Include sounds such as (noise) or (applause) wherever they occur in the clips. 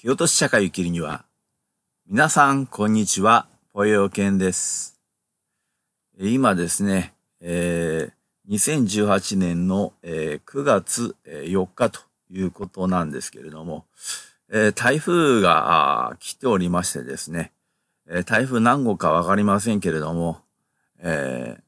蹴落とし社会を生きるには、皆さん、こんにちは、ぽよけんです。今ですね、えー、2018年の、えー、9月4日ということなんですけれども、えー、台風が来ておりましてですね、えー、台風何号かわかりませんけれども、え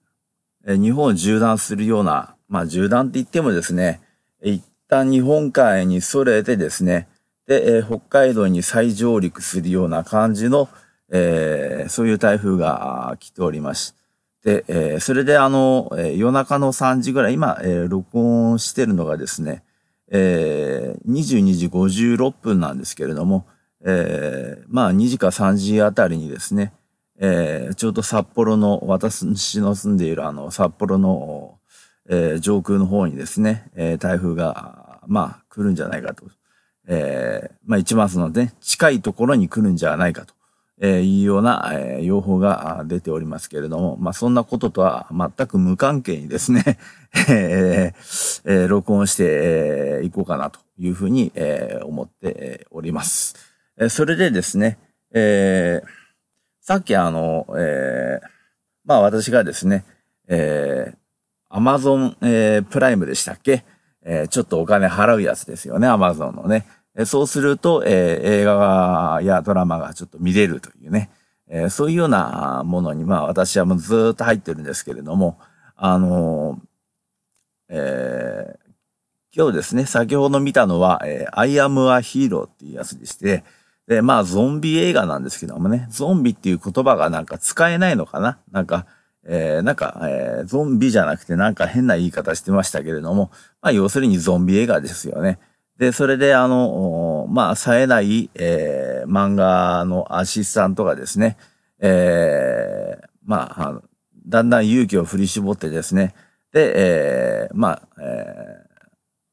ー、日本を縦断するような、まあ縦断って言ってもですね、一旦日本海にそれてですね、で、えー、北海道に再上陸するような感じの、えー、そういう台風が来ておりまして、えー、それであの、え、夜中の3時ぐらい、今、え、録音してるのがですね、えー、22時56分なんですけれども、え、まあ2時か3時あたりにですね、え、ちょうど札幌の、私の住んでいるあの、札幌の、え、上空の方にですね、え、台風が、まあ、来るんじゃないかと。えー、まあ一番そのね、近いところに来るんじゃないかと。え、いうような、えー、用法が出ておりますけれども、まあ、そんなこととは全く無関係にですね、(laughs) えーえー、録音してい、えー、こうかなというふうに、えー、思っております。えー、それでですね、えー、さっきあの、えー、まあ私がですね、えー、アマゾン、えー、プライムでしたっけ？えー、ちょっとお金払うやつですよね、アマゾンのね。そうすると、えー、映画やドラマがちょっと見れるというね、え、そういうようなものに、まあ私はもうずっと入ってるんですけれども、あの、えー、今日ですね、先ほど見たのは、えー、I am a hero っていうやつでして、で、まあゾンビ映画なんですけどもね、ゾンビっていう言葉がなんか使えないのかな？なんか、えー、なんか、えー、ゾンビじゃなくてなんか変な言い方してましたけれども、まあ要するにゾンビ映画ですよね。で、それであの、まあ、冴えない、えー、漫画のアシスタントがですね、えー、まあ、だんだん勇気を振り絞ってですね、で、えー、まあ、えー、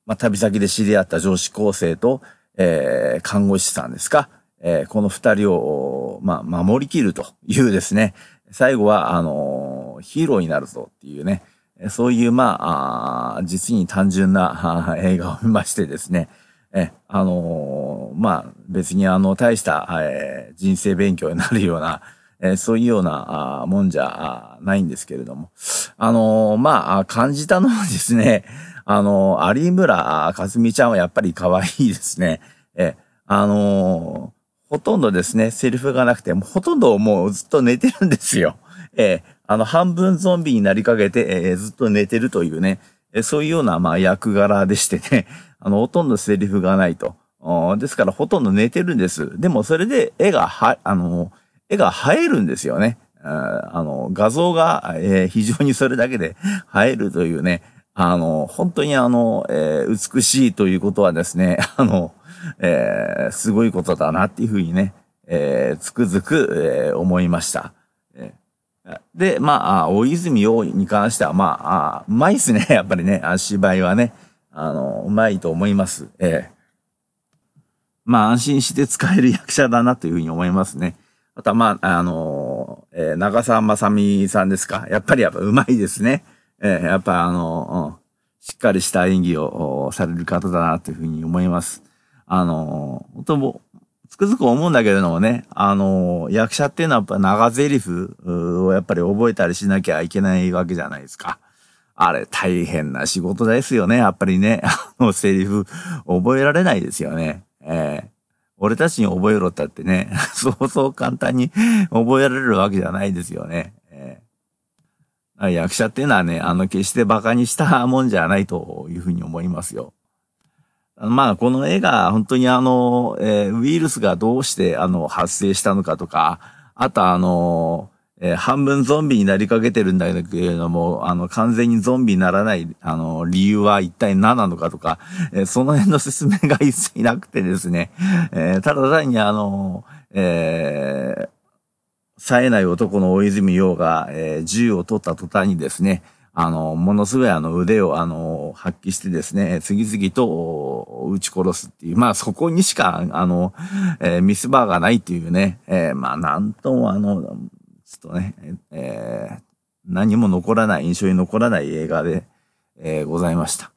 まあ、旅先で知り合った女子高生と、えー、看護師さんですか、えー、この二人を、まあ、守りきるというですね、最後は、あの、ヒーローになるぞっていうね、そういう、まあ、実に単純な映画を見ましてですね、え、あのー、まあ、別にあの、大した、えー、人生勉強になるような、えー、そういうような、もんじゃないんですけれども。あの、まあ、感じたのはですね、あの、有村かすみちゃんはやっぱり可愛いですね。え、あのほとんどですね、セリフがなくて、もほとんどもうずっと寝てるんですよ。えー、あの、半分ゾンビになりかけて、えー、ずっと寝てるというね、えー、そういうような、まあ、役柄でしてね、(laughs) あの、ほとんどセリフがないと。ですから、ほとんど寝てるんです。でも、それで絵がは、あの、絵が映えるんですよね。あの、画像が、えー、非常にそれだけで (laughs) 映えるというね、あの、本当にあの、えー、美しいということはですね、(laughs) あの、えー、すごいことだなっていうふうにね、えー、つくづく、えー、思いました。で、まあ、大泉洋に関しては、まあ、あうまいっすね。(laughs) やっぱりね、芝居はね、あの、うまいと思います。ええまあ、安心して使える役者だなというふうに思いますね。あとは、まあ、あの、えー、長澤まさみさんですか。やっぱりやっぱうまいですね。えー、やっぱあの、しっかりした演技をされる方だなというふうに思います。あの、本当も、つくづく思うんだけれどもね、あの、役者っていうのはやっぱ長台詞をやっぱり覚えたりしなきゃいけないわけじゃないですか。あれ大変な仕事ですよね、やっぱりね。(laughs) あのセリフ覚えられないですよね。えー、俺たちに覚えろったってね、(laughs) そうそう簡単に覚えられるわけじゃないですよね。えー、役者っていうのはね、あの決して馬鹿にしたもんじゃないというふうに思いますよ。まあ、この絵が本当にあの、えー、ウイルスがどうしてあの、発生したのかとか、あとあの、えー、半分ゾンビになりかけてるんだけれども、あの、完全にゾンビにならない、あの、理由は一体何なのかとか、えー、その辺の説明が一切なくてですね、えー、ただ単にあの、えー、冴えない男の大泉洋が、えー、銃を取った途端にですね、あの、ものすごいあの腕をあの、発揮してですね、次々と撃ち殺すっていう、まあそこにしか、あの、えー、ミスバーがないっていうね、えー、まあなんともあの、ちょっとね、えー、何も残らない、印象に残らない映画で、えー、ございました。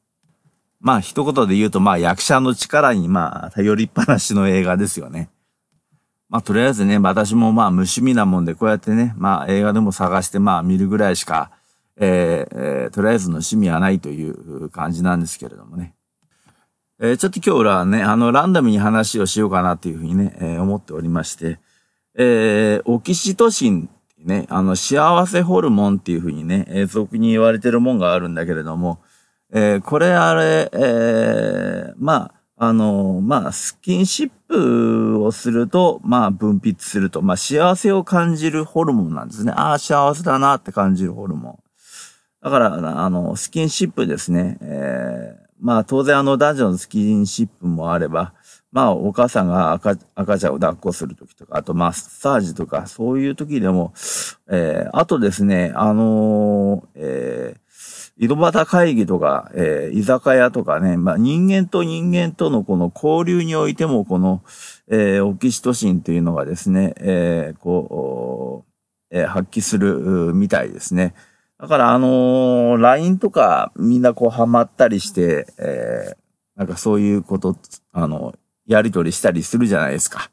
まあ一言で言うと、まあ役者の力にまあ頼りっぱなしの映画ですよね。まあとりあえずね、私もまあ無趣味なもんでこうやってね、まあ映画でも探してまあ見るぐらいしか、えー、えー、とりあえずの趣味はないという感じなんですけれどもね。えー、ちょっと今日はね、あの、ランダムに話をしようかなというふうにね、えー、思っておりまして、えー、オキシトシンね、あの、幸せホルモンっていうふうにね、えー、俗に言われてるもんがあるんだけれども、えー、これあれ、えー、まあ、あの、まあ、スキンシップをすると、まあ、分泌すると、まあ、幸せを感じるホルモンなんですね。ああ、幸せだなって感じるホルモン。だから、あの、スキンシップですね。えー、まあ、当然あの、男女のスキンシップもあれば、まあ、お母さんが赤赤ちゃんを抱っこするときとか、あとマッサージとか、そういうときでも、えー、あとですね、あのー、えー、井戸端会議とか、えー、居酒屋とかね、まあ、人間と人間とのこの交流においても、この、えー、オキシトシンというのがですね、えー、こう、えー、発揮するみたいですね。だから、あのー、LINE とかみんなこうハマったりして、えー、なんかそういうこと、あの、やりとりしたりするじゃないですか。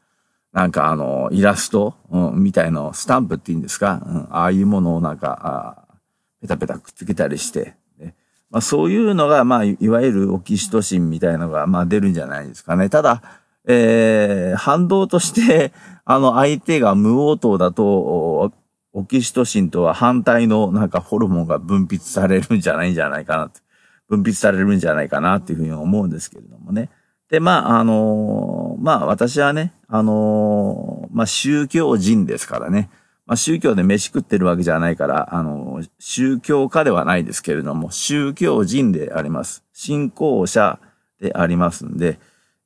なんかあの、イラスト、うん、みたいの、スタンプって言うんですか、うん、ああいうものをなんか、あペタペタくっつけたりして、ね、まあそういうのが、まあ、いわゆるオキシトシンみたいのが、まあ出るんじゃないですかね。ただ、えー、反動として、あの、相手が無応答だと、オキシトシンとは反対のなんかホルモンが分泌されるんじゃないんじゃないかなって分泌されるんじゃないかなっていうふうに思うんですけれどもね。で、まあ、あのー、まあ、私はね、あのー、まあ、宗教人ですからね。まあ、宗教で飯食ってるわけじゃないから、あのー、宗教家ではないですけれども、宗教人であります。信仰者でありますんで、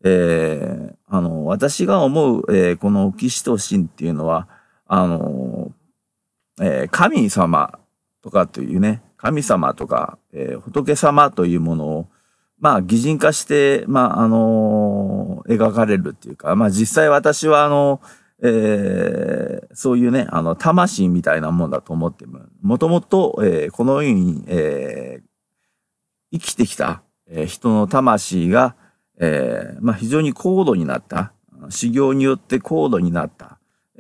えー、あの、私が思う、えー、このオキシトシンっていうのは、あの、えー、神様とかというね、神様とか、えー、仏様というものを、まあ、擬人化して、まあ、あのー、描かれるっていうか、まあ、実際私は、あの、えー、そういうね、あの、魂みたいなもんだと思ってもともと、えー、この世に、えー、生きてきた、えー、人の魂が、えー、まあ、非常に高度になった、修行によって高度になった、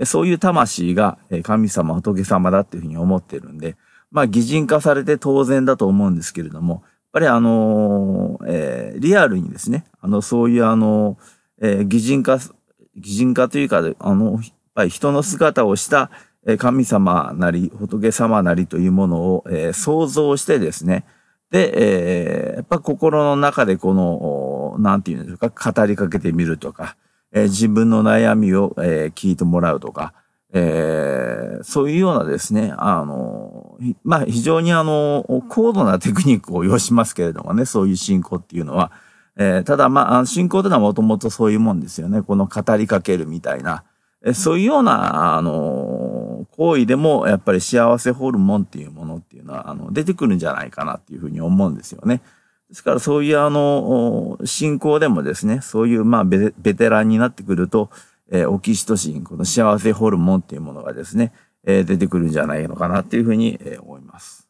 そういう魂が神様、仏様だっていうふうに思ってるんで、まあ、擬人化されて当然だと思うんですけれども、やっぱりあの、えー、リアルにですね、あの、そういうあの、えー、擬人化、擬人化というか、あの、やっぱり人の姿をした、え神様なり、仏様なりというものを、えー、想像してですね、で、えー、やっぱ心の中でこの、なんていうんですか、語りかけてみるとか、えー、自分の悩みを、えー、聞いてもらうとか、えー、そういうようなですね、あの、まあ、非常にあの、高度なテクニックを要しますけれどもね、そういう信仰っていうのは。えー、ただ、まあ、信仰というのはもともとそういうもんですよね。この語りかけるみたいな。えそういうような、あの、行為でも、やっぱり幸せホルモンっていうものっていうのは、あの、出てくるんじゃないかなっていうふうに思うんですよね。ですから、そういうあの、信仰でもですね、そういう、まあベ、テランになってくると、えー、オキシトシン、この幸せホルモンっていうものがですね、えー、出てくるんじゃないのかなっていうふうに、えー、思います。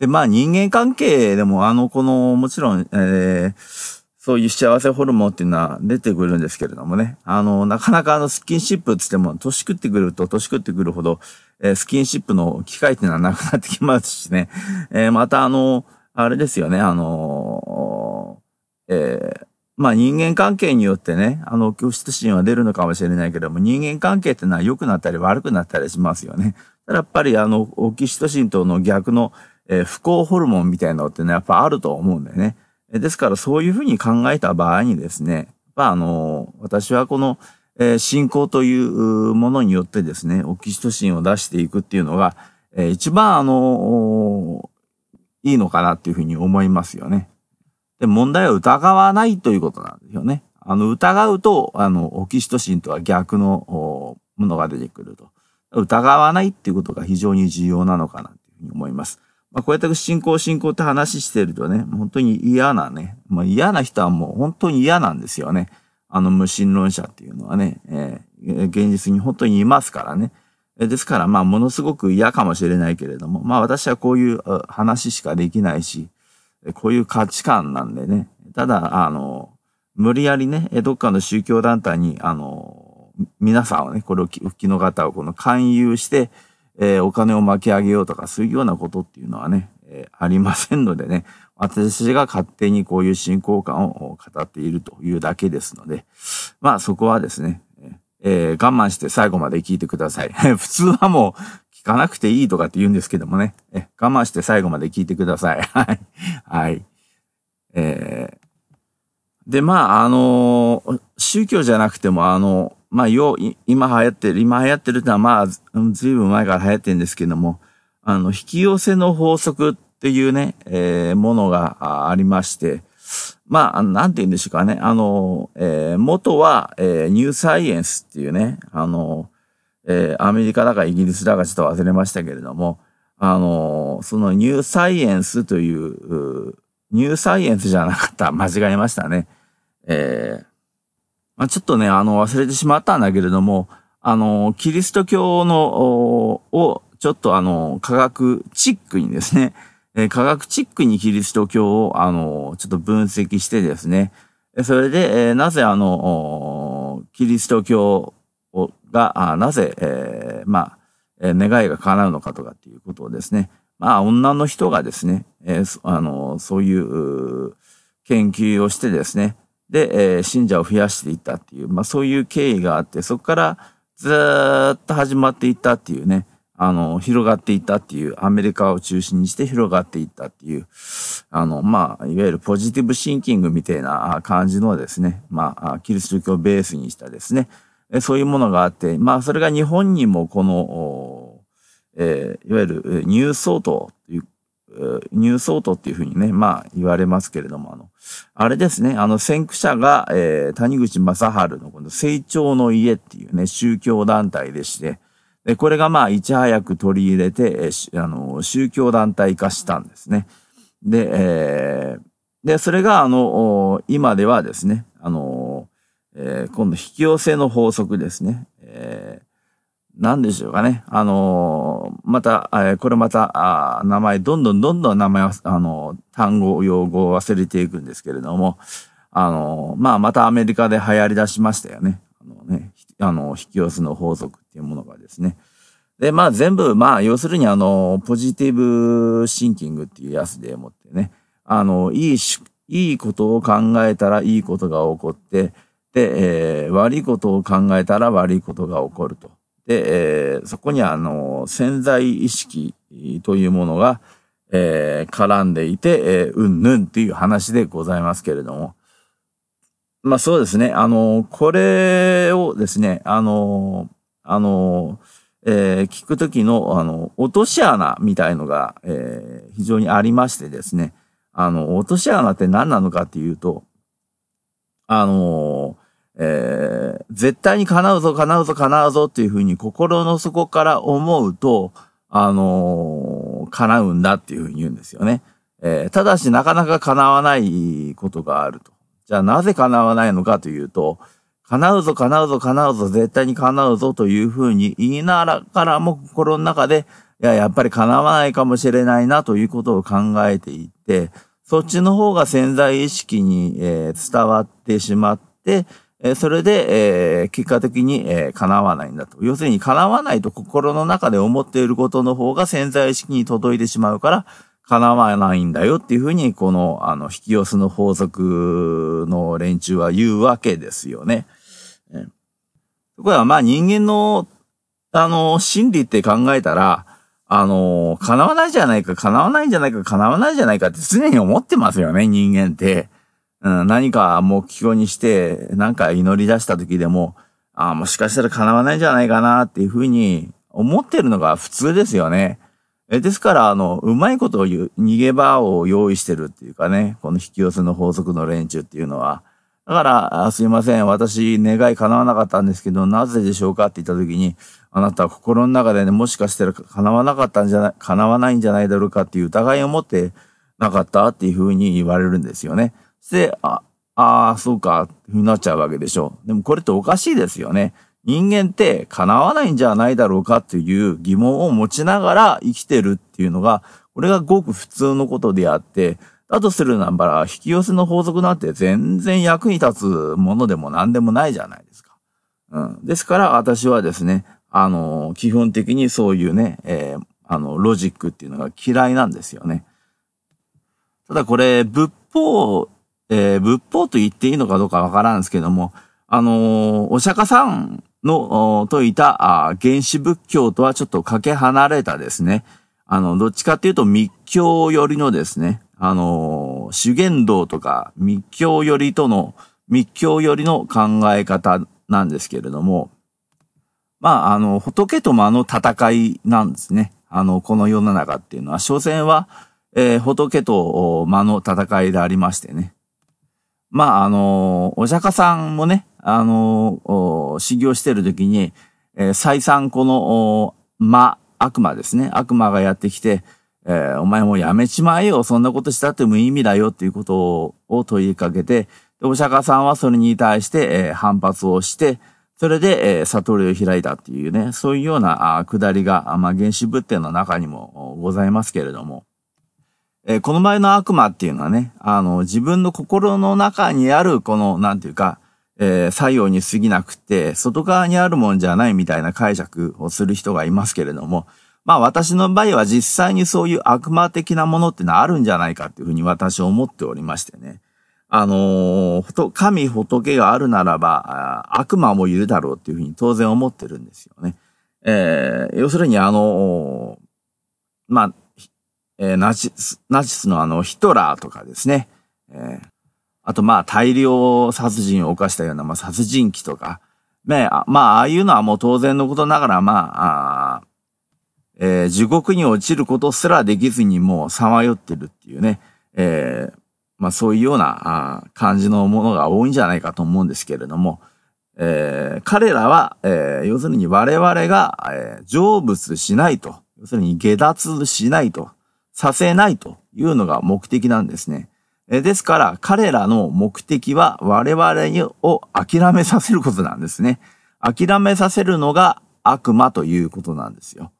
で、まあ人間関係でもあの、この、もちろん、えー、そういう幸せホルモンっていうのは出てくるんですけれどもね。あの、なかなかあの、スキンシップって言っても、年食ってくると年食ってくるほど、えー、スキンシップの機会っていうのはなくなってきますしね。えー、またあの、あれですよね、あの、えー、まあ人間関係によってね、あの、教室心は出るのかもしれないけども、人間関係ってのは良くなったり悪くなったりしますよね。ただやっぱりあの、オキシトシンとの逆の、えー、不幸ホルモンみたいなのってね、やっぱあると思うんだよね。ですからそういうふうに考えた場合にですね、まああの、私はこの、えー、信仰というものによってですね、オキシトシンを出していくっていうのが、えー、一番あの、いいのかなっていうふうに思いますよね。で、問題は疑わないということなんですよね。あの、疑うと、あの、オキシトシンとは逆のものが出てくると。疑わないっていうことが非常に重要なのかなというふうに思います。まあ、こうやって信仰信仰って話してるとね、本当に嫌なね、まあ、嫌な人はもう本当に嫌なんですよね。あの無神論者っていうのはね、えー、現実に本当にいますからね。ですから、まあ、ものすごく嫌かもしれないけれども、まあ、私はこういう話しかできないし、こういう価値観なんでね。ただ、あの、無理やりね、どっかの宗教団体に、あの、皆さんをね、これを復帰の方をこの勧誘して、えー、お金を巻き上げようとか、そういうようなことっていうのはね、えー、ありませんのでね、私が勝手にこういう信仰感を語っているというだけですので、まあそこはですね、えー、我慢して最後まで聞いてください。(laughs) 普通はもう聞かなくていいとかって言うんですけどもね、え我慢して最後まで聞いてください。(laughs) はい。はい。えー、で、まあ、あの宗教じゃなくても、あの、まあ、よ、今流行ってる、今流行ってるってのは、まあ、ずいぶん前から流行ってるんですけども、あの、引き寄せの法則っていうね、えー、ものがありまして、まあ、なんて言うんでしょうかね。あの、えー、元は、えー、ニューサイエンスっていうね、あの、えー、アメリカだかイギリスだかちょっと忘れましたけれども、あの、そのニューサイエンスという、ニューサイエンスじゃなかった。間違えましたね。えー、まあ、ちょっとね、あの、忘れてしまったんだけれども、あの、キリスト教の、を、ちょっとあの、科学チックにですね、えー、科学チックにキリスト教を、あの、ちょっと分析してですね、それで、えー、なぜあの、キリスト教が、なぜ、えー、まあ、え、願いが叶うのかとかっていうことをですね、まあ、女の人がですね、えー、あの、そういう研究をしてですね、で、えー、信者を増やしていったっていう、まあ、そういう経緯があって、そこからずっと始まっていったっていうね、あの、広がっていったっていう、アメリカを中心にして広がっていったっていう、あの、まあ、いわゆるポジティブシンキングみたいな感じのですね、まあ、キリスト教をベースにしたですね、そういうものがあって、まあ、それが日本にもこの、えー、いわゆるニューソートという、ニューソートっていうふうにね、まあ言われますけれども、あの、あれですね、あの先駆者が、えー、谷口正治のこの成長の家っていうね、宗教団体でして、で、これがまあいち早く取り入れて、え、あの、宗教団体化したんですね。で、えー、で、それがあの、今ではですね、あの、えー、今度引き寄せの法則ですね。えー、何でしょうかね。あの、また、え、これまた、あ名前、どんどんどんどん名前は、あの、単語、用語を忘れていくんですけれども、あのまあ、またアメリカで流行り出しましたよね。あのね、あの、引き寄せの法則っていうものがですね。で、まあ全部、まあ要するにあの、ポジティブシンキングっていうやつでもってね、あの、いいし、いいことを考えたらいいことが起こって、で、えー、悪いことを考えたら悪いことが起こると。で、えー、そこに、あの、潜在意識というものが、えー、絡んでいて、えー、うんぬんっていう話でございますけれども。まあそうですね。あの、これをですね、あの、あの、えー、聞くときの、あの、落とし穴みたいのが、えー、非常にありましてですね。あの、落とし穴って何なのかっていうと、あの、えー、絶対に叶うぞ、叶うぞ、叶うぞっていうふうに心の底から思うと、あの、叶うんだっていうふうに言うんですよね。えー、ただしなかなか叶わないことがあると。じゃあなぜ叶わないのかというと、叶うぞ、叶うぞ、叶うぞ、絶対に叶うぞというふうに言いながらも心の中で、いや、やっぱり叶わないかもしれないなということを考えていって、そっちの方が潜在意識に、えー、伝わってしまって、えそれで、えー、結果的に、えー、叶わないんだと。要するに叶わないと心の中で思っていることの方が潜在意識に届いてしまうから、叶わないんだよっていうふうに、この、あの、引き寄せの法則の連中は言うわけですよね。えこれはまあ人間の、あの、心理って考えたら、あの、叶わないじゃないか、叶わないんじゃないか、叶わないじゃないかって常に思ってますよね、人間って。うん、何か目標にして、なんか祈り出した時でも、ああ、もしかしたら叶わないんじゃないかなっていうふうに思ってるのが普通ですよね。えですから、あの、うまいことを言う、逃げ場を用意してるっていうかね、この引き寄せの法則の連中っていうのは。だから、あすいません、私、願い叶わなかったんですけど、なぜでしょうかって言った時に、あなたは心の中でね、もしかしたら叶わなかったんじゃない、叶わないんじゃないだろうかっていう疑いを持ってなかったっていうふうに言われるんですよね。で、あ、ああ、そうか、ふうになっちゃうわけでしょ。でもこれっておかしいですよね。人間って叶わないんじゃないだろうかっていう疑問を持ちながら生きてるっていうのが、これがごく普通のことであって、だとするならば、引き寄せの法則なんて全然役に立つものでも何でもないじゃないですか。うん。ですから私はですね、あの、基本的にそういうね、えー、あの、ロジックっていうのが嫌いなんですよね。ただこれ、仏法、えー、仏法と言っていいのかどうかわからんですけども、あのお釈迦さんの説いた原始仏教とはちょっとかけ離れたですね、あの、どっちかっていうと密教寄りのですね、あの、修験道とか密教寄りとの、密教寄りの考え方なんですけれども、まあ、あの、仏と魔の戦いなんですね。あの、この世の中っていうのは、所詮は、えー、仏と魔の戦いでありましてね。まあ、あの、お釈迦さんもね、あの、修行してる時に、えー、再三この、魔、悪魔ですね。悪魔がやってきて、えー、お前もうやめちまえよ。そんなことしたって無意味だよっていうことを問いかけて、お釈迦さんはそれに対して、えー、反発をして、それで、えー、悟りを開いたっていうね、そういうような、あ下りが、まあ、原始仏典の中にもございますけれども、えー、この前の悪魔っていうのはね、あの、自分の心の中にある、この、なんていうか、えー、作用に過ぎなくて、外側にあるもんじゃないみたいな解釈をする人がいますけれども、まあ私の場合は実際にそういう悪魔的なものってのはあるんじゃないかっていうふうに私は思っておりましてね。あのー、神仏があるならば、悪魔もいるだろうっていうふうに当然思ってるんですよね。えー、要するにあのー、まあ、えー、ナチス、ナチスのあの、ヒトラーとかですね。えー、あとまあ、大量殺人を犯したような、まあ、殺人鬼とか。ね、まあ、ああいうのはもう当然のことながら、まあ、あえー、地獄に落ちることすらできずにもうさまよってるっていうね、えー、まあそういうような感じのものが多いんじゃないかと思うんですけれども、えー、彼らは、えー、要するに我々が、えー、成仏しないと、要するに下脱しないと、させないというのが目的なんですね。ですから彼らの目的は我々を諦めさせることなんですね。諦めさせるのが悪魔ということなんですよ。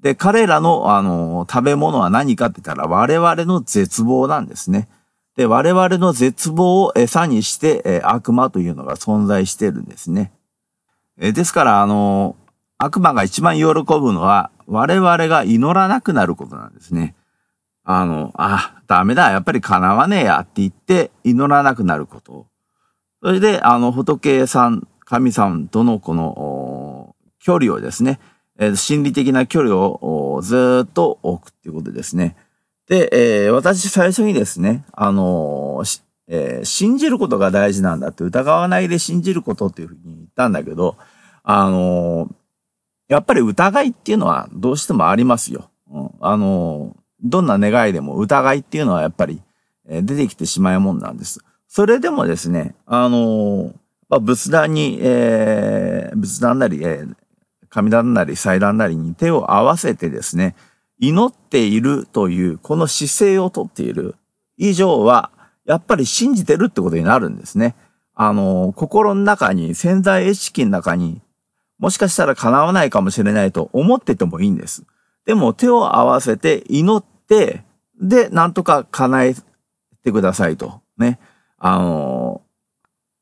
で、彼らの、あの、食べ物は何かって言ったら、我々の絶望なんですね。で、我々の絶望を餌にして、え悪魔というのが存在してるんですね。えですから、あの、悪魔が一番喜ぶのは、我々が祈らなくなることなんですね。あの、あ、ダメだ、やっぱり叶わねえやって言って祈らなくなること。それで、あの、仏さん、神さんとのこの、距離をですね、え心理的な距離をずっと置くっていうことですね。で、えー、私最初にですね、あのー、えー、信じることが大事なんだって疑わないで信じることっていうふうに言ったんだけど、あの、やっぱり疑いっていうのはどうしてもありますよ。うん、あのどんな願いでも疑いっていうのはやっぱり、出てきてしまうもんなんです。それでもですね、あのまあ、仏壇に、え仏壇なり、え神壇なり祭壇なりに手を合わせてですね、祈っているというこの姿勢をとっている以上は、やっぱり信じてるってことになるんですね。あの、心の中に、潜在意識の中に、もしかしたら叶わないかもしれないと思っててもいいんです。でも手を合わせて祈って、で、なんとか叶えてくださいと。ね。あの、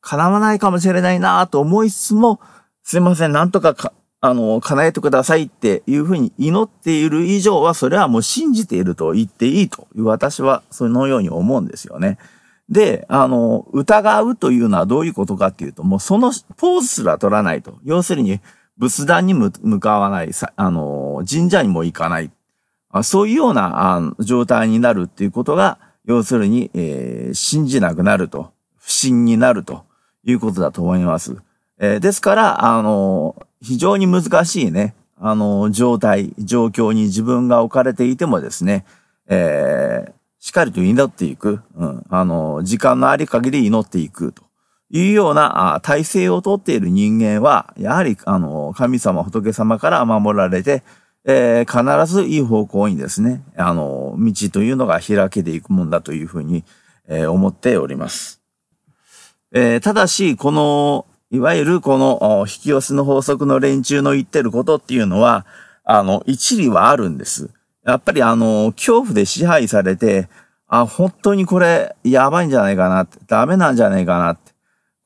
叶わないかもしれないなと思いつつも、すいません、なんとかかあの、叶えてくださいっていうふうに祈っている以上は、それはもう信じていると言っていいという私はそのように思うんですよね。で、あの、疑うというのはどういうことかっていうと、もうそのポーズすら取らないと。要するに、仏壇に向かわない、あの、神社にも行かない。そういうような状態になるっていうことが、要するに、えー、信じなくなると、不信になるということだと思います。えー、ですから、あの、非常に難しいね、あの、状態、状況に自分が置かれていてもですね、えー、しっかりと祈っていく、うん、あの、時間のあり限り祈っていくというような体制をとっている人間は、やはり、あの、神様、仏様から守られて、えー、必ずいい方向にですね、あの、道というのが開けていくもんだというふうに、えー、思っております。えー、ただし、この、いわゆるこの引き寄せの法則の連中の言ってることっていうのは、あの、一理はあるんです。やっぱりあの、恐怖で支配されて、あ、本当にこれ、やばいんじゃないかなって、ダメなんじゃないかなって。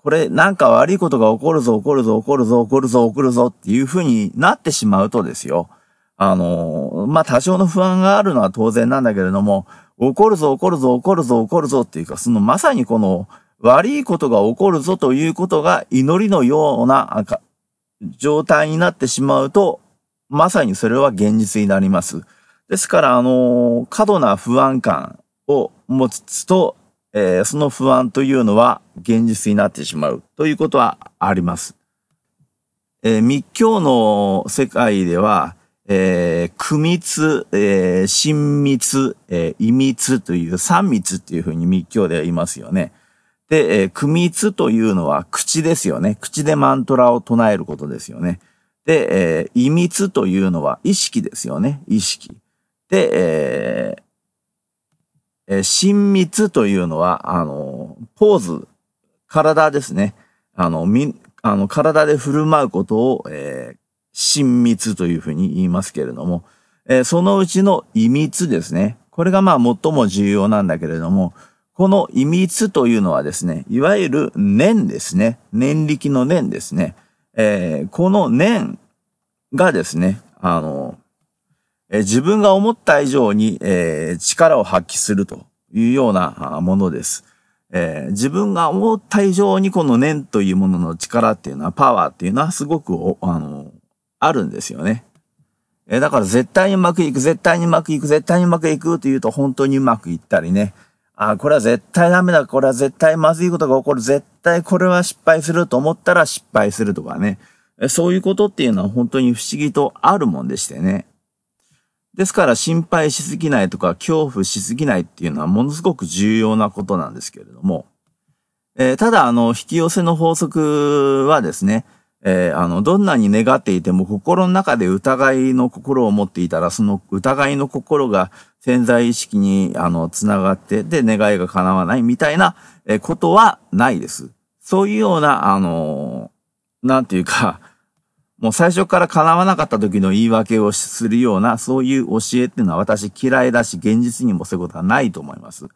これ、なんか悪いことが起こるぞ、起こるぞ、起こるぞ、起こるぞ、起こるぞっていう風になってしまうとですよ。あの、まあ、多少の不安があるのは当然なんだけれども、起こるぞ、起こるぞ、起こるぞ、起こるぞっていうか、そのまさにこの悪いことが起こるぞということが祈りのような状態になってしまうと、まさにそれは現実になります。ですから、あの、過度な不安感を持つと、えー、その不安というのは現実になってしまうということはあります。えー、密教の世界では、えー、苦密、えー、親密、えー、異密という三密っていうふうに密教では言いますよね。で、えー、苦密というのは口ですよね。口でマントラを唱えることですよね。で、えー、異密というのは意識ですよね。意識。で、えー、えー、親密というのは、あの、ポーズ、体ですね。あの、み、あの、体で振る舞うことを、えー、親密というふうに言いますけれども、えー、そのうちの異密ですね。これがまあ最も重要なんだけれども、この異密というのはですね、いわゆる念ですね。念力の念ですね。えー、この念がですね、あの、え、自分が思った以上に、え、力を発揮するというようなものです。え、自分が思った以上にこの念というものの力っていうのは、パワーっていうのはすごく、あの、あるんですよね。え、だから絶対にうまくいく、絶対にうまくいく、絶対にうまくいくって言うと本当にうまくいったりね。あ、これは絶対ダメだ、これは絶対まずいことが起こる、絶対これは失敗すると思ったら失敗するとかね。そういうことっていうのは本当に不思議とあるもんでしてね。ですから心配しすぎないとか恐怖しすぎないっていうのはものすごく重要なことなんですけれども。えー、ただ、あの、引き寄せの法則はですね、えー、あの、どんなに願っていても心の中で疑いの心を持っていたら、その疑いの心が潜在意識に、あの、つながって、で、願いが叶わないみたいな、ことはないです。そういうような、あのなんていうか、もう最初から叶わなかった時の言い訳をするような、そういう教えっていうのは私嫌いだし、現実にもそういうことはないと思います。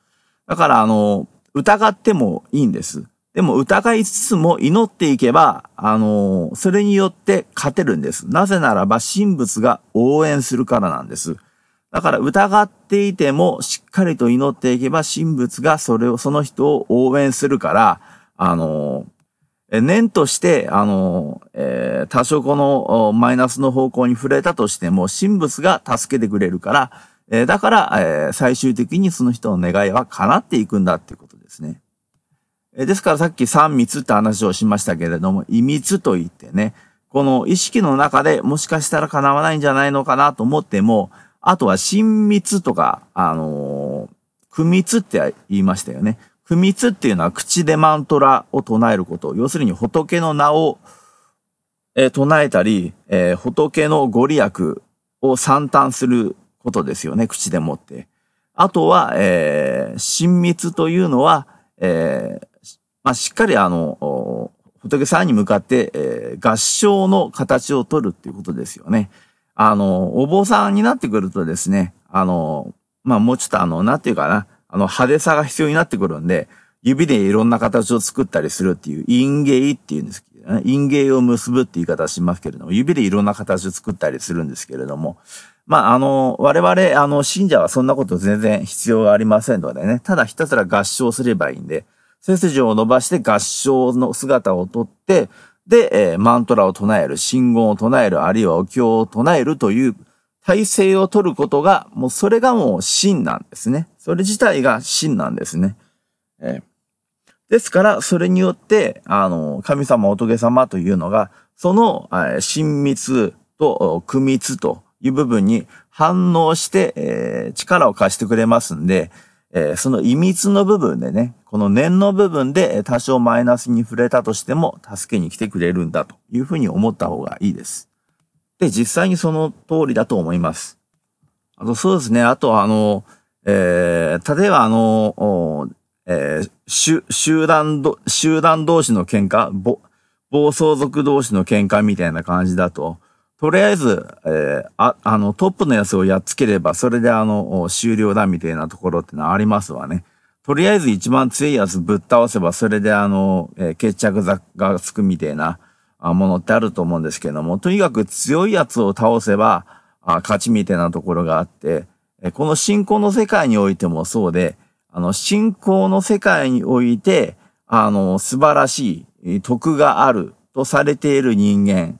だから、あの、疑ってもいいんです。でも疑いつつも祈っていけば、あのそれによって勝てるんです。なぜならば神仏が応援するからなんです。だから疑っていてもしっかりと祈っていけば神仏がそれを、その人を応援するから、あの念として、あの、えー、多少このマイナスの方向に触れたとしても、神仏が助けてくれるから、えー、だから、えー、最終的にその人の願いは叶っていくんだっていうことですね。えですからさっき三密って話をしましたけれども、異密と言ってね、この意識の中でもしかしたら叶わないんじゃないのかなと思っても、あとは親密とか、あのー、苦密って言いましたよね。苦密っていうのは口でマントラを唱えること。要するに仏の名を、えー、唱えたり、えー、仏のご利益を散々することですよね。口でもって。あとは、えー、親密というのは、えー、まあ、しっかりあの、仏さんに向かって、えー、合唱の形を取るっていうことですよね。あの、お坊さんになってくるとですね、あの、まあ、もうちょっとあの、なんていうかな、あの、派手さが必要になってくるんで、指でいろんな形を作ったりするっていう、陰芸っていうんですけどね、陰芸を結ぶって言い方しますけれども、指でいろんな形を作ったりするんですけれども、まあ、あの、我々、あの、信者はそんなこと全然必要ありませんのでね、ただひたすら合唱すればいいんで、背筋を伸ばして合唱の姿をとって、で、えー、マントラを唱える、信号を唱える、あるいはお経を唱えるという体制を取ることが、もうそれがもう真なんですね。それ自体が真なんですね。えー、ですから、それによって、あの、神様、仏様というのが、その、えー、親密と苦密という部分に反応して、えー、力を貸してくれますんで、えー、その秘密の部分でね、この念の部分で多少マイナスに触れたとしても助けに来てくれるんだというふうに思った方がいいです。で、実際にその通りだと思います。あとそうですね、あとあの、えー、例えばあの、えー、集団ど、集団同士の喧嘩、暴走族同士の喧嘩みたいな感じだと、とりあえず、えー、あ、あの、トップのやつをやっつければ、それであの、終了だみたいなところってのはありますわね。とりあえず一番強いやつぶっ倒せば、それであの、えー、決着がつくみたいなものってあると思うんですけども、とにかく強いやつを倒せば、勝ちみたいなところがあって、この信仰の世界においてもそうで、あの、信仰の世界において、あの、素晴らしい徳があるとされている人間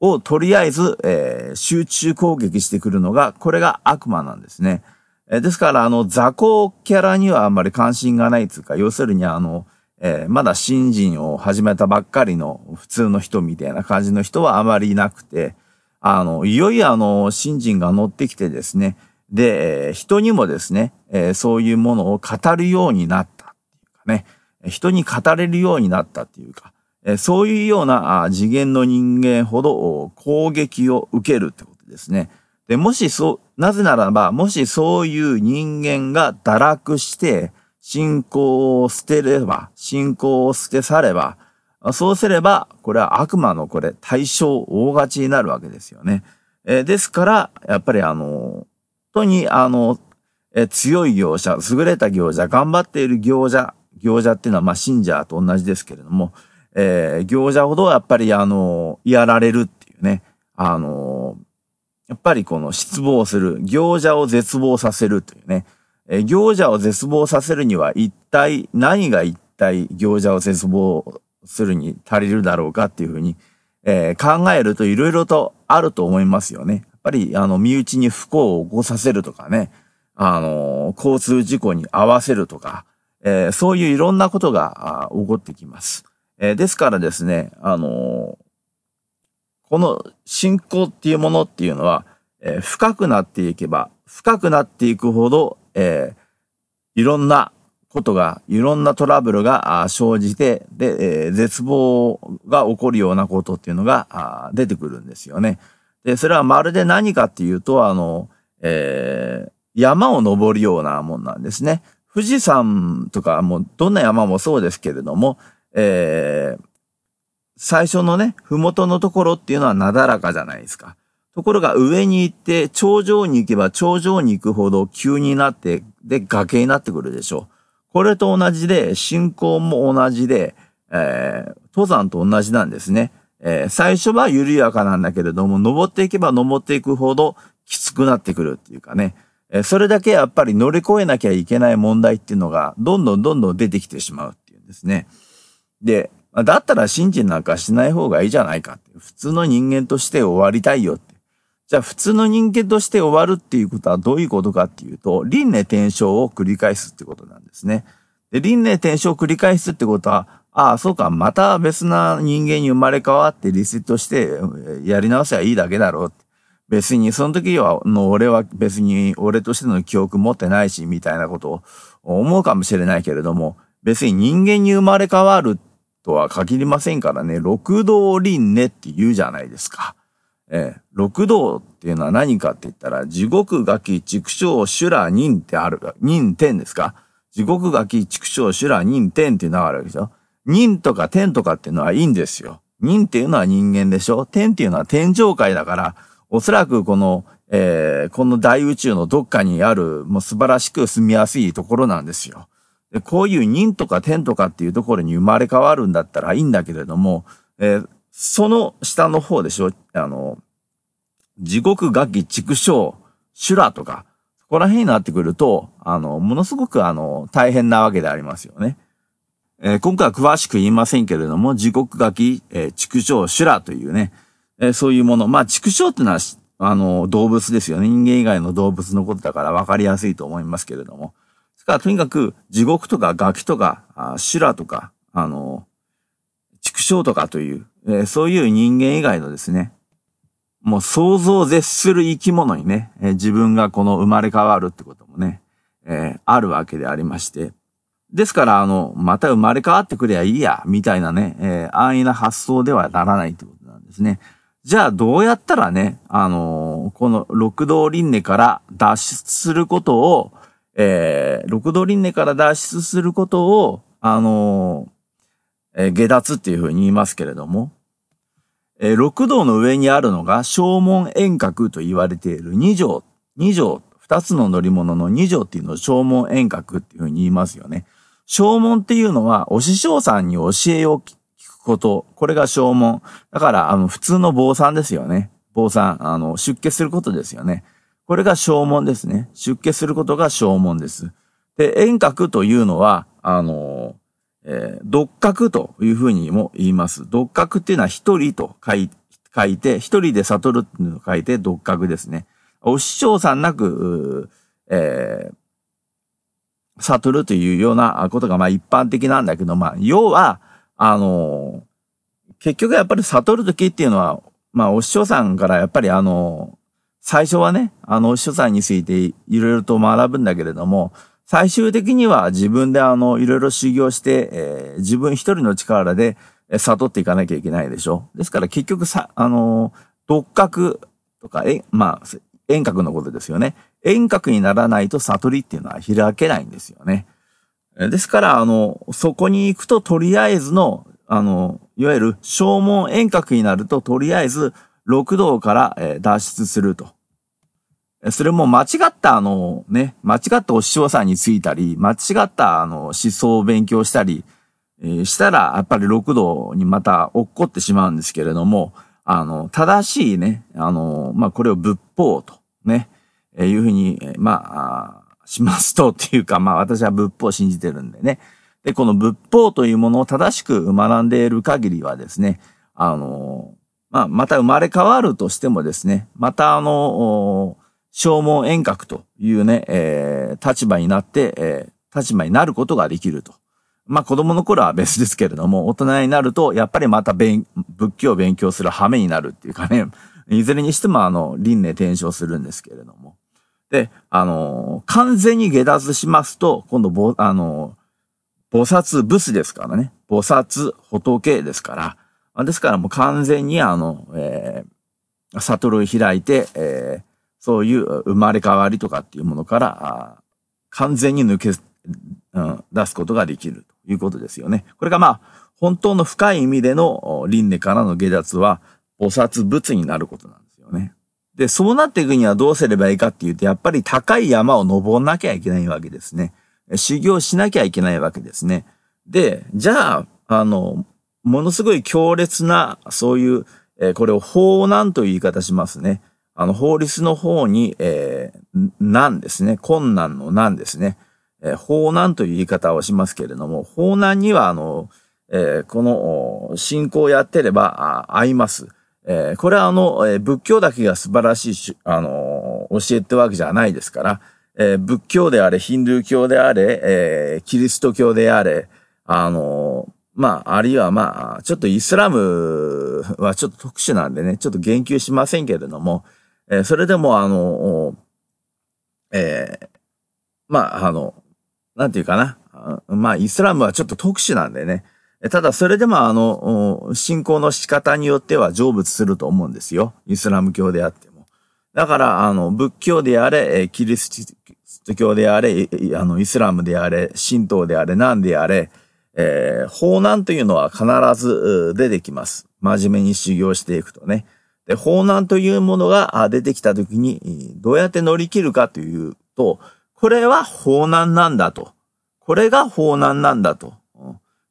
をとりあえず、えー、集中攻撃してくるのが、これが悪魔なんですね。えー、ですから、あの、雑魚キャラにはあんまり関心がないというか、要するにあの、えー、まだ新人を始めたばっかりの普通の人みたいな感じの人はあまりいなくて、あの、いよいよあの、新人が乗ってきてですね、で、人にもですね、え、そういうものを語るようになったっていうかね、人に語れるようになったっていうか、えそういうような次元の人間ほど攻撃を受けるってことですね。で、もしそう、なぜならば、もしそういう人間が堕落して、信仰を捨てれば、信仰を捨て去れば、そうすれば、これは悪魔のこれ、対象、大勝ちになるわけですよね。えですから、やっぱりあの、本当にあの、え強い業者、優れた業者、頑張っている業者、業者っていうのはまあ信者と同じですけれども、えー、行者ほどやっぱりあの、やられるっていうね、あの、やっぱりこの失望する、行者を絶望させるというね、え、行者を絶望させるには一体、何が一体行者を絶望するに足りるだろうかっていうふうに、えー、考えると色々とあると思いますよね。やっぱり、あの、身内に不幸を起こさせるとかね、あの、交通事故に合わせるとか、えー、そういういろんなことが起こってきます。えー、ですからですね、あの、この信仰っていうものっていうのは、え、深くなっていけば、深くなっていくほど、えいろんなことが、いろんなトラブルが生じて、で、え絶望が起こるようなことっていうのが出てくるんですよね。で、それはまるで何かっていうと、あの、え山を登るようなもんなんですね。富士山とかも、どんな山もそうですけれども、えー、最初のね、ふもとのところっていうのはなだらかじゃないですか。ところが上に行って、頂上に行けば頂上に行くほど急になって、で、崖になってくるでしょう。これと同じで、信仰も同じで、えー、登山と同じなんですね。えー、最初は緩やかなんだけれども、登っていけば登っていくほどきつくなってくるっていうかね。えー、それだけやっぱり乗り越えなきゃいけない問題っていうのが、どんどんどんどん出てきてしまうっていうんですね。で、だったら信心なんかしない方がいいじゃないかって。普通の人間として終わりたいよって。じゃあ普通の人間として終わるっていうことはどういうことかっていうと、輪廻転生を繰り返すってことなんですね。で、輪廻転生を繰り返すってことは、ああ、そうか、また別な人間に生まれ変わってリセットしてやり直せばいいだけだろう。別に、その時は、の俺は別に俺としての記憶持ってないし、みたいなことを思うかもしれないけれども、別に人間に生まれ変わるとは限りませんからね、六道輪廻って言うじゃないですか。えー、六道っていうのは何かって言ったら、地獄垣、畜生、修羅、人ってある、人天ですか？地獄垣、畜生、修羅、人天っていうのがあるわけでしょ人とか天とかっていうのはいいんですよ。人っていうのは人間でしょ？天っていうのは天上界だから、おそらくこの、えー、この大宇宙のどっかにある、もう素晴らしく住みやすいところなんですよ。で、こういう人とか天とかっていうところに生まれ変わるんだったらいいんだけれども、えー、その下の方でしょ？あの、地獄楽器畜生、修羅とか、そこら辺になってくると、あの、ものすごくあの、大変なわけでありますよね。えー、今回は詳しく言いませんけれども、地獄楽器、えー、畜生、修羅というね、えー、そういうもの。まあ、畜生ってのは、あの、動物ですよね。人間以外の動物のことだから分かりやすいと思いますけれども。ですから、とにかく、地獄とかガキとか、あ修羅とか、あの、畜生とかという、えー、そういう人間以外のですね、もう想像を絶する生き物にね、えー、自分がこの生まれ変わるってこともね、えー、あるわけでありまして。ですから、あの、また生まれ変わってくりゃいいや、みたいなね、え、安易な発想ではならないってことなんですね。じゃあ、どうやったらね、あのこの六道輪廻から脱出することを、えー、六道輪廻から脱出することを、あの、えー、下脱っていうふうに言いますけれども、えー、六道の上にあるのが正門遠隔と言われている二条、二条、二つの乗り物の二条っていうのを正門遠隔っていうふうに言いますよね。正門っていうのは、お師匠さんに教えを聞くこと。これが正門。だから、あの、普通の坊さんですよね。坊さん、あの、出家することですよね。これが正門ですね。出家することが正門です。で、遠隔というのは、あの、えー、独覚というふうにも言います。独覚っていうのは一人と書いて、一人で悟るっていうのを書いて独覚ですね。お師匠さんなく、えー、悟るというようなことがまあ一般的なんだけど、まあ、要は、あのー、結局やっぱり悟るときっていうのは、まあ、お師匠さんからやっぱりあのー、最初はね、あの、お師匠さんについていろいろと学ぶんだけれども、最終的には自分であの、いろいろ修行して、えー、自分一人の力で悟っていかなきゃいけないでしょ。ですから結局さ、あの、独覚とか、え、まあ、遠隔のことですよね。遠隔にならないと悟りっていうのは開けないんですよね。ですから、あの、そこに行くととりあえずの、あの、いわゆる正門遠隔になるととりあえず六道から脱出すると。それも間違ったあのね、間違ったお師匠さんについたり、間違ったあの思想を勉強したり、えー、したら、やっぱり六道にまた落っこってしまうんですけれども、あの、正しいね、あの、まあ、これを仏法とね、えー、いうふうに、まあ、しますとっていうか、まあ、私は仏法を信じてるんでね。で、この仏法というものを正しく学んでいる限りはですね、あの、まあ、また生まれ変わるとしてもですね、またあの、消耗遠隔というね、えー、立場になって、えー、立場になることができると。まあ子供の頃は別ですけれども、大人になると、やっぱりまた勉、仏教を勉強する羽目になるっていうかね、(laughs) いずれにしてもあの、輪廻転生するんですけれども。で、あの、完全に下脱しますと、今度、ぼ、あの、菩薩仏ですからね。菩薩仏ですから。ですからもう完全にあの、えー、悟りを開いて、えー、そういう生まれ変わりとかっていうものから、完全に抜け、うん、出すことができるということですよね。これがまあ、本当の深い意味での輪廻からの下脱は、菩薩仏になることなんですよね。で、そうなっていくにはどうすればいいかっていうと、やっぱり高い山を登んなきゃいけないわけですね。修行しなきゃいけないわけですね。で、じゃあ、あの、ものすごい強烈な、そういう、え、これを法難という言い方しますね。あの、法律の方に、えー、難ですね。困難の難ですね。えー、法難という言い方をしますけれども、法難には、あの、えー、この、信仰をやってれば、合います。えー、これはあの、えー、仏教だけが素晴らしい、あの、教えってわけじゃないですから、えー、仏教であれ、ヒンドゥー教であれ、えー、キリスト教であれ、あの、まあ、あるいはまあ、ちょっとイスラムはちょっと特殊なんでね、ちょっと言及しませんけれども、えー、それでもあの、えー、まあ、あの、なんていうかな。まあ、イスラムはちょっと特殊なんでね。ただ、それでもあの、信仰の仕方によっては成仏すると思うんですよ。イスラム教であっても。だから、あの、仏教であれ、キリスト教であれ、あの、イスラムであれ、神道であれ、何であれ、えー、法難というのは必ず出てきます。真面目に修行していくとね。で、法難というものが出てきたときに、どうやって乗り切るかというと、これは法難なんだと。これが法難なんだと。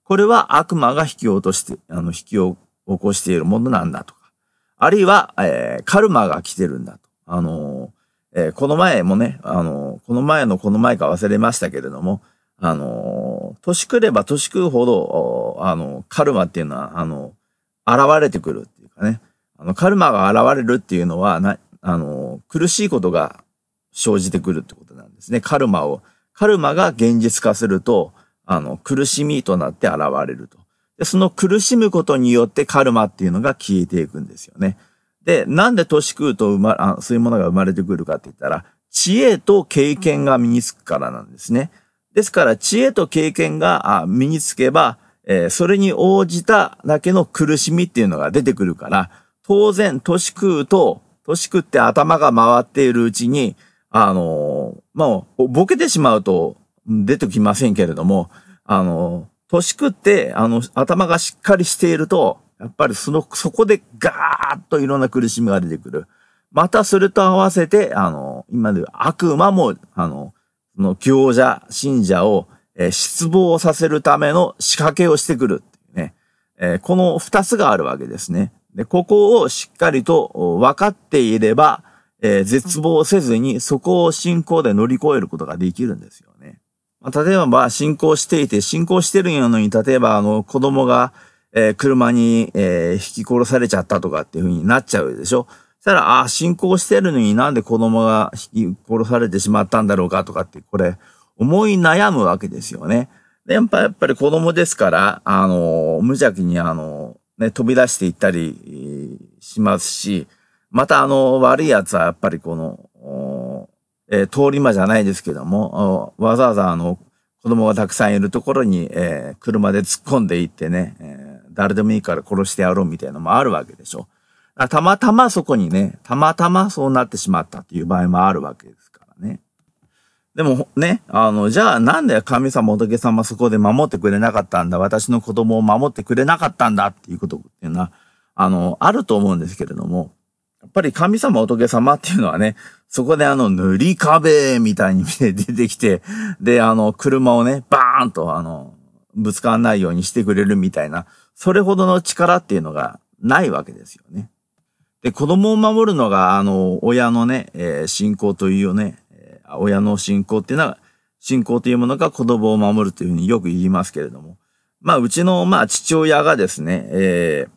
これは悪魔が引き落として、あの、引き起こしているものなんだとか。あるいは、えー、カルマが来てるんだと。あのー、えー、この前もね、あのこの前のこの前か忘れましたけれども、あの年食れば年食うほど、あの、カルマっていうのは、あの、現れてくるっていうかね。あの、カルマが現れるっていうのは、な、あの、苦しいことが生じてくるってことなんですね。カルマを。カルマが現実化すると、あの、苦しみとなって現れると。で、その苦しむことによってカルマっていうのが消えていくんですよね。で、なんで年食うと生ま、あそういうものが生まれてくるかって言ったら、知恵と経験が身につくからなんですね。ですから、知恵と経験が身につけば、えー、それに応じただけの苦しみっていうのが出てくるから、当然、年食うと、年食って頭が回っているうちに、あの、まあ、ボケてしまうと出てきませんけれども、あの、年食って、あの、頭がしっかりしていると、やっぱりその、そこでガーッといろんな苦しみが出てくる。またそれと合わせて、あの、今で悪魔も、あの、その行者、信者を、えー、失望させるための仕掛けをしてくるっていうね。えー、この二つがあるわけですね。で、ここをしっかりと分かっていれば、えー、絶望せずにそこを信仰で乗り越えることができるんですよね。まあ、例えば、信仰していて、信仰してるのに、例えば、あの、子供が、えー、車に、えー、引き殺されちゃったとかっていう風になっちゃうでしょそしたら、ああ、信仰してるのになんで子供が引き殺されてしまったんだろうかとかって、これ、思い悩むわけですよね。で、やっぱ、やっぱり子供ですから、あの、無邪気に、あの、ね、飛び出していったりしますし、また、あの、悪い奴はやっぱりこの、えー、通り魔じゃないですけども、わざわざあの、子供がたくさんいるところに、えー、車で突っ込んでいってね、えー、誰でもいいから殺してやろうみたいなのもあるわけでしょ。たまたまそこにね、たまたまそうなってしまったっていう場合もあるわけですからね。でもね、あの、じゃあなんで神様仏様そこで守ってくれなかったんだ？私の子供を守ってくれなかったんだっていうことっていうのは、あの、あると思うんですけれども、やっぱり神様仏様っていうのはね、そこであの塗り壁みたいに出てきて、で、あの、車をね、バーンとあの、ぶつからないようにしてくれるみたいな、それほどの力っていうのがないわけですよね。で、子供を守るのが、あの、親のね、えー、信仰というね、親の信仰っていうのは、信仰というものが子供を守るというふうによく言いますけれども、まあ、うちの、まあ、父親がですね、えー、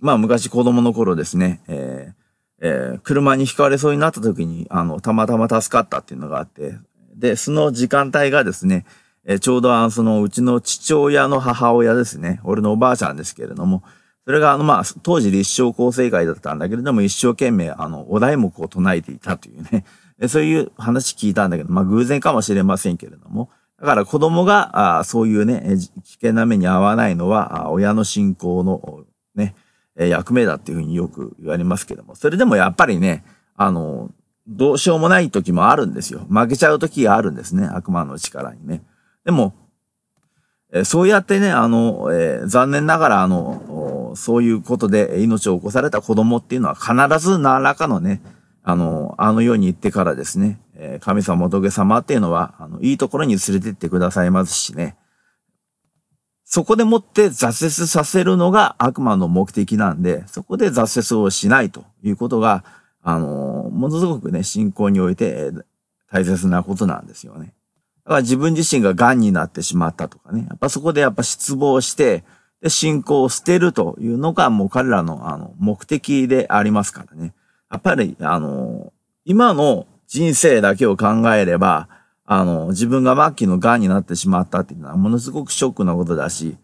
まあ、昔子供の頃ですね、えー、えー、車にひかれそうになった時に、あの、たまたま助かったっていうのがあって、で、その時間帯がですね、えー、ちょうどあの、その、うちの父親の母親ですね、俺のおばあちゃんですけれども、それが、あの、まあ、当時立正構成会だったんだけれども、一生懸命、あの、お題目を唱えていたというね、そういう話聞いたんだけど、まあ、偶然かもしれませんけれども、だから子供が、あそういうね、危険な目に遭わないのは、親の信仰の、ね、役目だっていうふうによく言われますけども、それでもやっぱりね、あの、どうしようもない時もあるんですよ。負けちゃう時があるんですね、悪魔の力にね。でも、えそうやってね、あの、えー、残念ながら、あの、そういうことで命を起こされた子供っていうのは必ず何らかのね、あの、あの世に行ってからですね、え、神様仏様っていうのは、あの、いいところに連れてってくださいますしね。そこでもって挫折させるのが悪魔の目的なんで、そこで挫折をしないということが、あの、ものすごくね、信仰において大切なことなんですよね。だから自分自身が癌になってしまったとかね。やっぱそこでやっぱ失望して、で、信仰を捨てるというのがもう彼らのあの目的でありますからね。やっぱり、あの、今の人生だけを考えれば、あの、自分が末期の癌になってしまったっていうのはものすごくショックなことだし、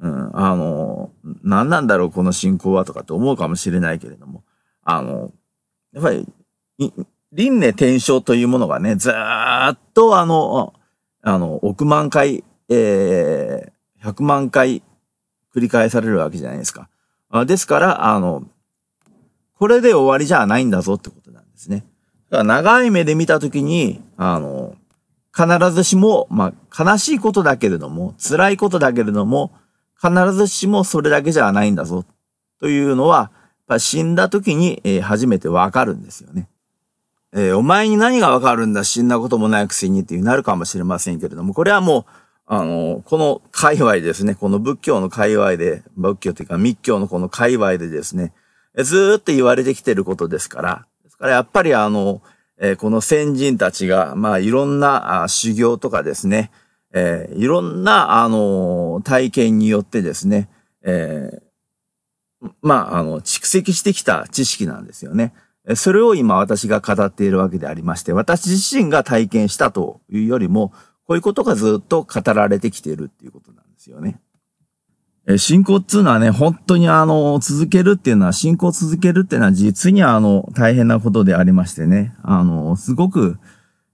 うん、あの、何なんだろうこの信仰はとかって思うかもしれないけれども、あの、やっぱり、輪廻転生というものがね、ずーっとあの、あの、億万回、えー、100万回繰り返されるわけじゃないですか。あですから、あの、これで終わりじゃないんだぞってことなんですね。だから長い目で見たときに、あの、必ずしも、まあ、悲しいことだけれども、辛いことだけれども、必ずしもそれだけじゃないんだぞ、というのは、死んだ時に、えー、初めてわかるんですよね。えー、お前に何がわかるんだ死んだこともないくせにっていうなるかもしれませんけれども、これはもう、あの、この界隈ですね、この仏教の界隈で、仏教というか密教のこの界隈でですね、ずーっと言われてきてることですから、ですからやっぱりあの、えー、この先人たちが、まあいろんなあ修行とかですね、えー、いろんな、あの、体験によってですね、えー、まあ、あの、蓄積してきた知識なんですよね。それを今私が語っているわけでありまして、私自身が体験したというよりも、こういうことがずっと語られてきているっていうことなんですよね。信仰っていうのはね、本当にあの、続けるっていうのは、信仰続けるっていうのは実にあの、大変なことでありましてね、あの、すごく、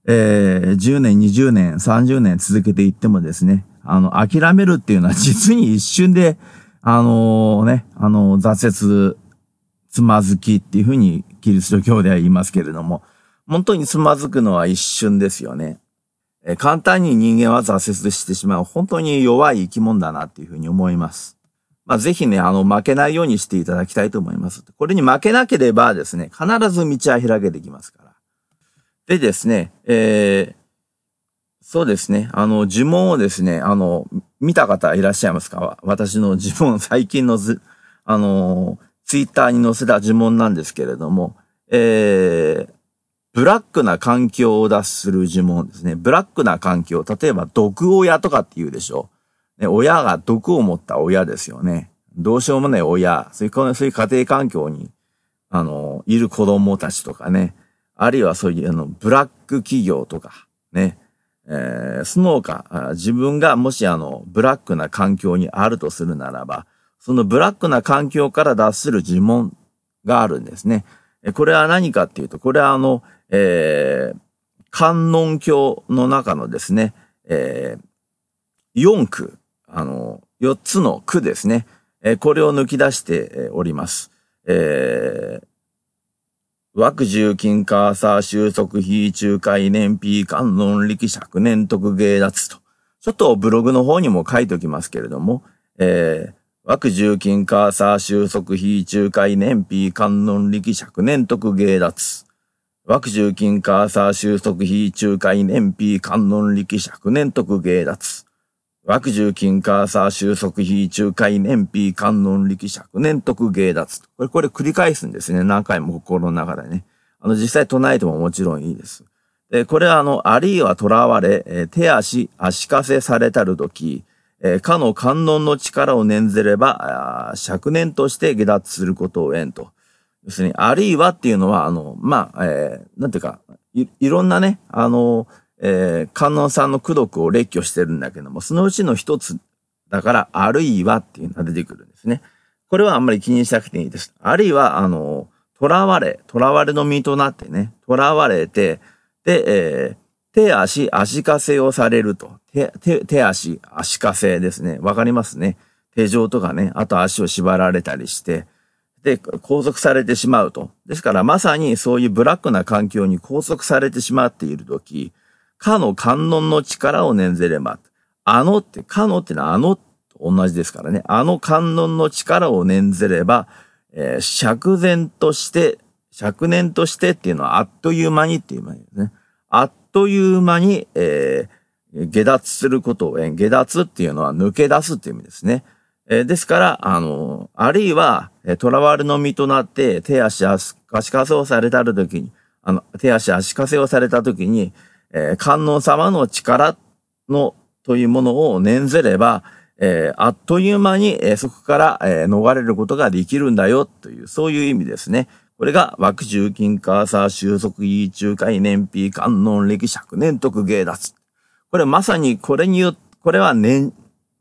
えー、10年、20年、30年続けていってもですね、あの、諦めるっていうのは実に一瞬で、あのね、あの、挫折、つまずきっていうふうにキリスト教では言いますけれども、本当につまずくのは一瞬ですよね。え簡単に人間は挫折してしまう本当に弱い生き物だなっていうふうに思います。まあ、ぜひね、あの、負けないようにしていただきたいと思います。これに負けなければですね、必ず道は開けてきますから。でですね、えー、そうですね、あの、呪文をですね、あの、見た方いらっしゃいますか？私の呪文、最近のず、あの、ツイッターに載せた呪文なんですけれども、えー、ブラックな環境を脱する呪文ですね。ブラックな環境。例えば、毒親とかって言うでしょ。ね、親が毒を持った親ですよね。どうしようもない親。そういう、そういう家庭環境に、あの、いる子供たちとかね。あるいはそういう、あの、ブラック企業とか、ね。えー、その他、自分がもしあの、ブラックな環境にあるとするならば、そのブラックな環境から脱する呪文があるんですね。これは何かっていうと、これはあの、えー、観音教の中のですね、えー、4区、あの、4つの区ですね。えー、これを抜き出しております。えー、枠重金カーサー収束非中海年費観音力尺年徳芸脱と。ちょっとブログの方にも書いておきますけれども、えー、枠重金カーサー収束非中海年費観音力尺年徳芸脱。枠重金カーサー収束非中海年費観音力尺年徳芸脱。枠重金カーサー収束非中海年費観音力尺年徳芸脱。これ、これ繰り返すんですね。何回も心の中でね。あの、実際唱えてももちろんいいです。で、これはあの、あるいは囚われ、え手足、足かせされたるとき、えかの観音の力を念ずれば、尺年として下脱することを得んと。要するに、あるいはっていうのは、あの、まあ、えー、なんていうか、い、いろんなね、あの、えー、観音さんの功徳を列挙してるんだけども、そのうちの一つ、だから、あるいはっていうのが出てくるんですね。これはあんまり気にしなくていいです。あるいは、あの、囚われ、囚われの身となってね、囚われて、で、えー、手足、足かせをされると。手、手、手足、足かせですね。わかりますね。手錠とかね、あと足を縛られたりして、で、拘束されてしまうと。ですから、まさにそういうブラックな環境に拘束されてしまっているとき、かの観音の力を念ぜれば、あのって、かのってのはあのと同じですからね。あの観音の力を念ぜれば、えー、釈然として、釈年としてっていうのはあっという間にっていう意味ですね。あっという間に、えー、下脱することを、下脱っていうのは抜け出すっていう意味ですね。え、ですから、あの、あるいは、え囚われの身となって、手足足かせをされたるときに、あの、手足足かせをされたときに、えー、観音様の力の、というものを念ぜれば、えー、あっという間に、えー、そこから、えー、逃れることができるんだよ、という、そういう意味ですね。これが、枠中金カーサー収束位中海年費観音歴尺年徳芸脱。これまさにこれによって、これは年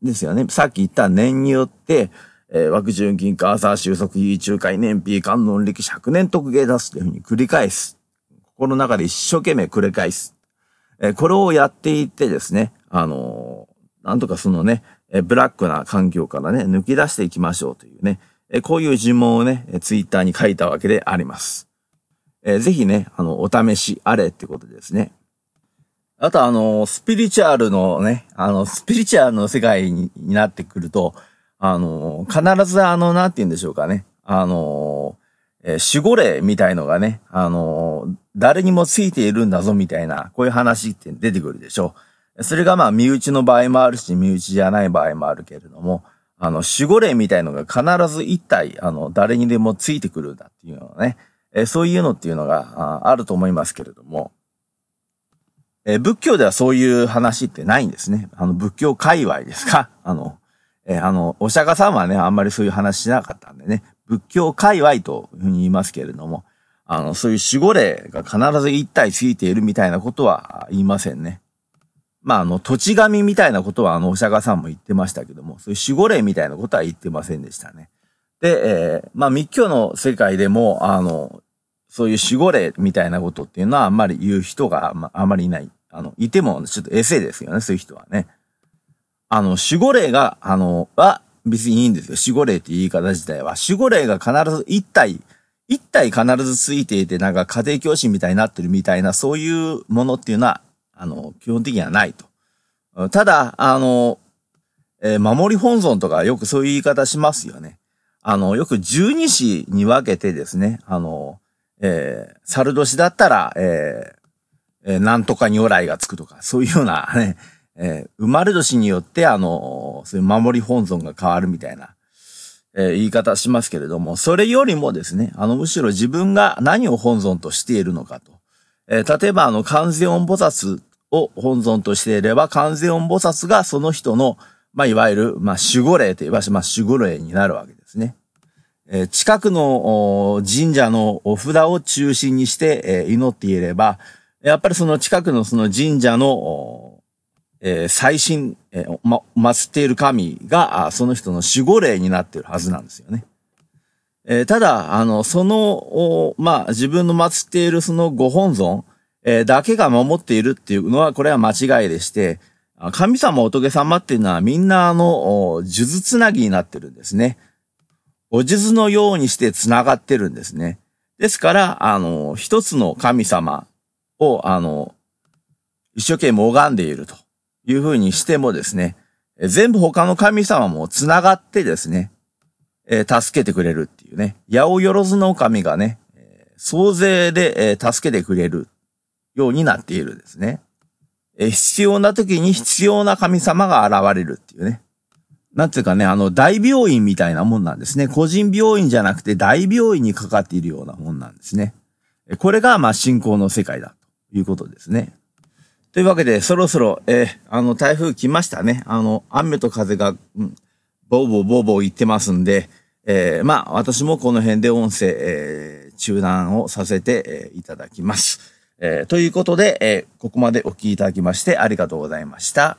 ですよね。さっき言った年によって、えー、枠順金カーサー収束費中海年費観音歴100年特芸出すというふうに繰り返す。心の中で一生懸命繰り返す。えー、これをやっていってですね、あのー、なんとかそのね、えー、ブラックな環境からね、抜き出していきましょうというね、えー、こういう呪文をね、ツイッターに書いたわけであります。えー、ぜひね、あの、お試しあれってことですね。あとあの、スピリチュアルのね、あの、スピリチュアルの世界になってくると、あの、必ずあの、なんて言うんでしょうかね。あの、えー、守護霊みたいのがね、あの、誰にもついているんだぞみたいな、こういう話って出てくるでしょう。それがまあ、身内の場合もあるし、身内じゃない場合もあるけれども、あの、守護霊みたいのが必ず一体、あの、誰にでもついてくるんだっていうのはね、えー、そういうのっていうのがああると思いますけれども、えー、仏教ではそういう話ってないんですね。あの、仏教界隈ですか？(laughs) あの、えー、あの、お釈迦さんはね、あんまりそういう話しなかったんでね、仏教界隈というふうに言いますけれども、あの、そういう守護霊が必ず一体ついているみたいなことは言いませんね。まあ、あの、土地神みたいなことは、あの、お釈迦さんも言ってましたけども、そういう守護霊みたいなことは言ってませんでしたね。で、えー、まあ、密教の世界でも、あの、そういう守護霊みたいなことっていうのはあんまり言う人があまりいない。あの、いてもちょっとエセですよね、そういう人はね。あの、守護霊が、あの、は別にいいんですよ。守護霊っていう言い方自体は。守護霊が必ず一体、一体必ずついていて、なんか家庭教師みたいになってるみたいな、そういうものっていうのは、あの、基本的にはないと。ただ、あの、えー、守り本尊とかよくそういう言い方しますよね。あの、よく十二支に分けてですね、あの、えー、猿年だったら、えー、えー、なんとか如来がつくとか、そういうような (laughs) ね、えー、生まれ年によって、あの、そういう守り本尊が変わるみたいな、えー、言い方しますけれども、それよりもですね、あの、むしろ自分が何を本尊としているのかと。えー、例えば、あの、完全音菩薩を本尊としていれば、完全音菩薩がその人の、まあ、いわゆる、まあ、守護霊といえば、まあ、守護霊になるわけですね。え、近くの神社のお札を中心にして、え、祈っていれば、やっぱりその近くのその神社の、え、最新、え、ま、祀っている神が、その人の守護霊になっているはずなんですよね。え、ただ、あの、その、まあ、自分の祀っているそのご本尊、え、だけが守っているっていうのは、これは間違いでして、神様仏様っていうのはみんなあの、数珠つなぎになってるんですね。お数珠のようにして繋がってるんですね。ですから、あの、一つの神様を、あの、一生懸命拝んでいるというふうにしてもですね、全部他の神様も繋がってですね、えー、助けてくれるっていうね、八百万の神がね、総勢で、えー、助けてくれるようになっているんですね。え、必要な時に必要な神様が現れるっていうね。なんていうかね、あの、大病院みたいなもんなんですね。個人病院じゃなくて大病院にかかっているようなもんなんですね。これが、まあ、信仰の世界だということですね。というわけで、そろそろ、えー、あの、台風来ましたね。あの、雨と風が、うん、ボーボーボーボー言ってますんで、えー、まあ、私もこの辺で音声、えー、中断をさせて、えー、いただきます。えー、ということで、えー、ここまでお聞きいただきましてありがとうございました。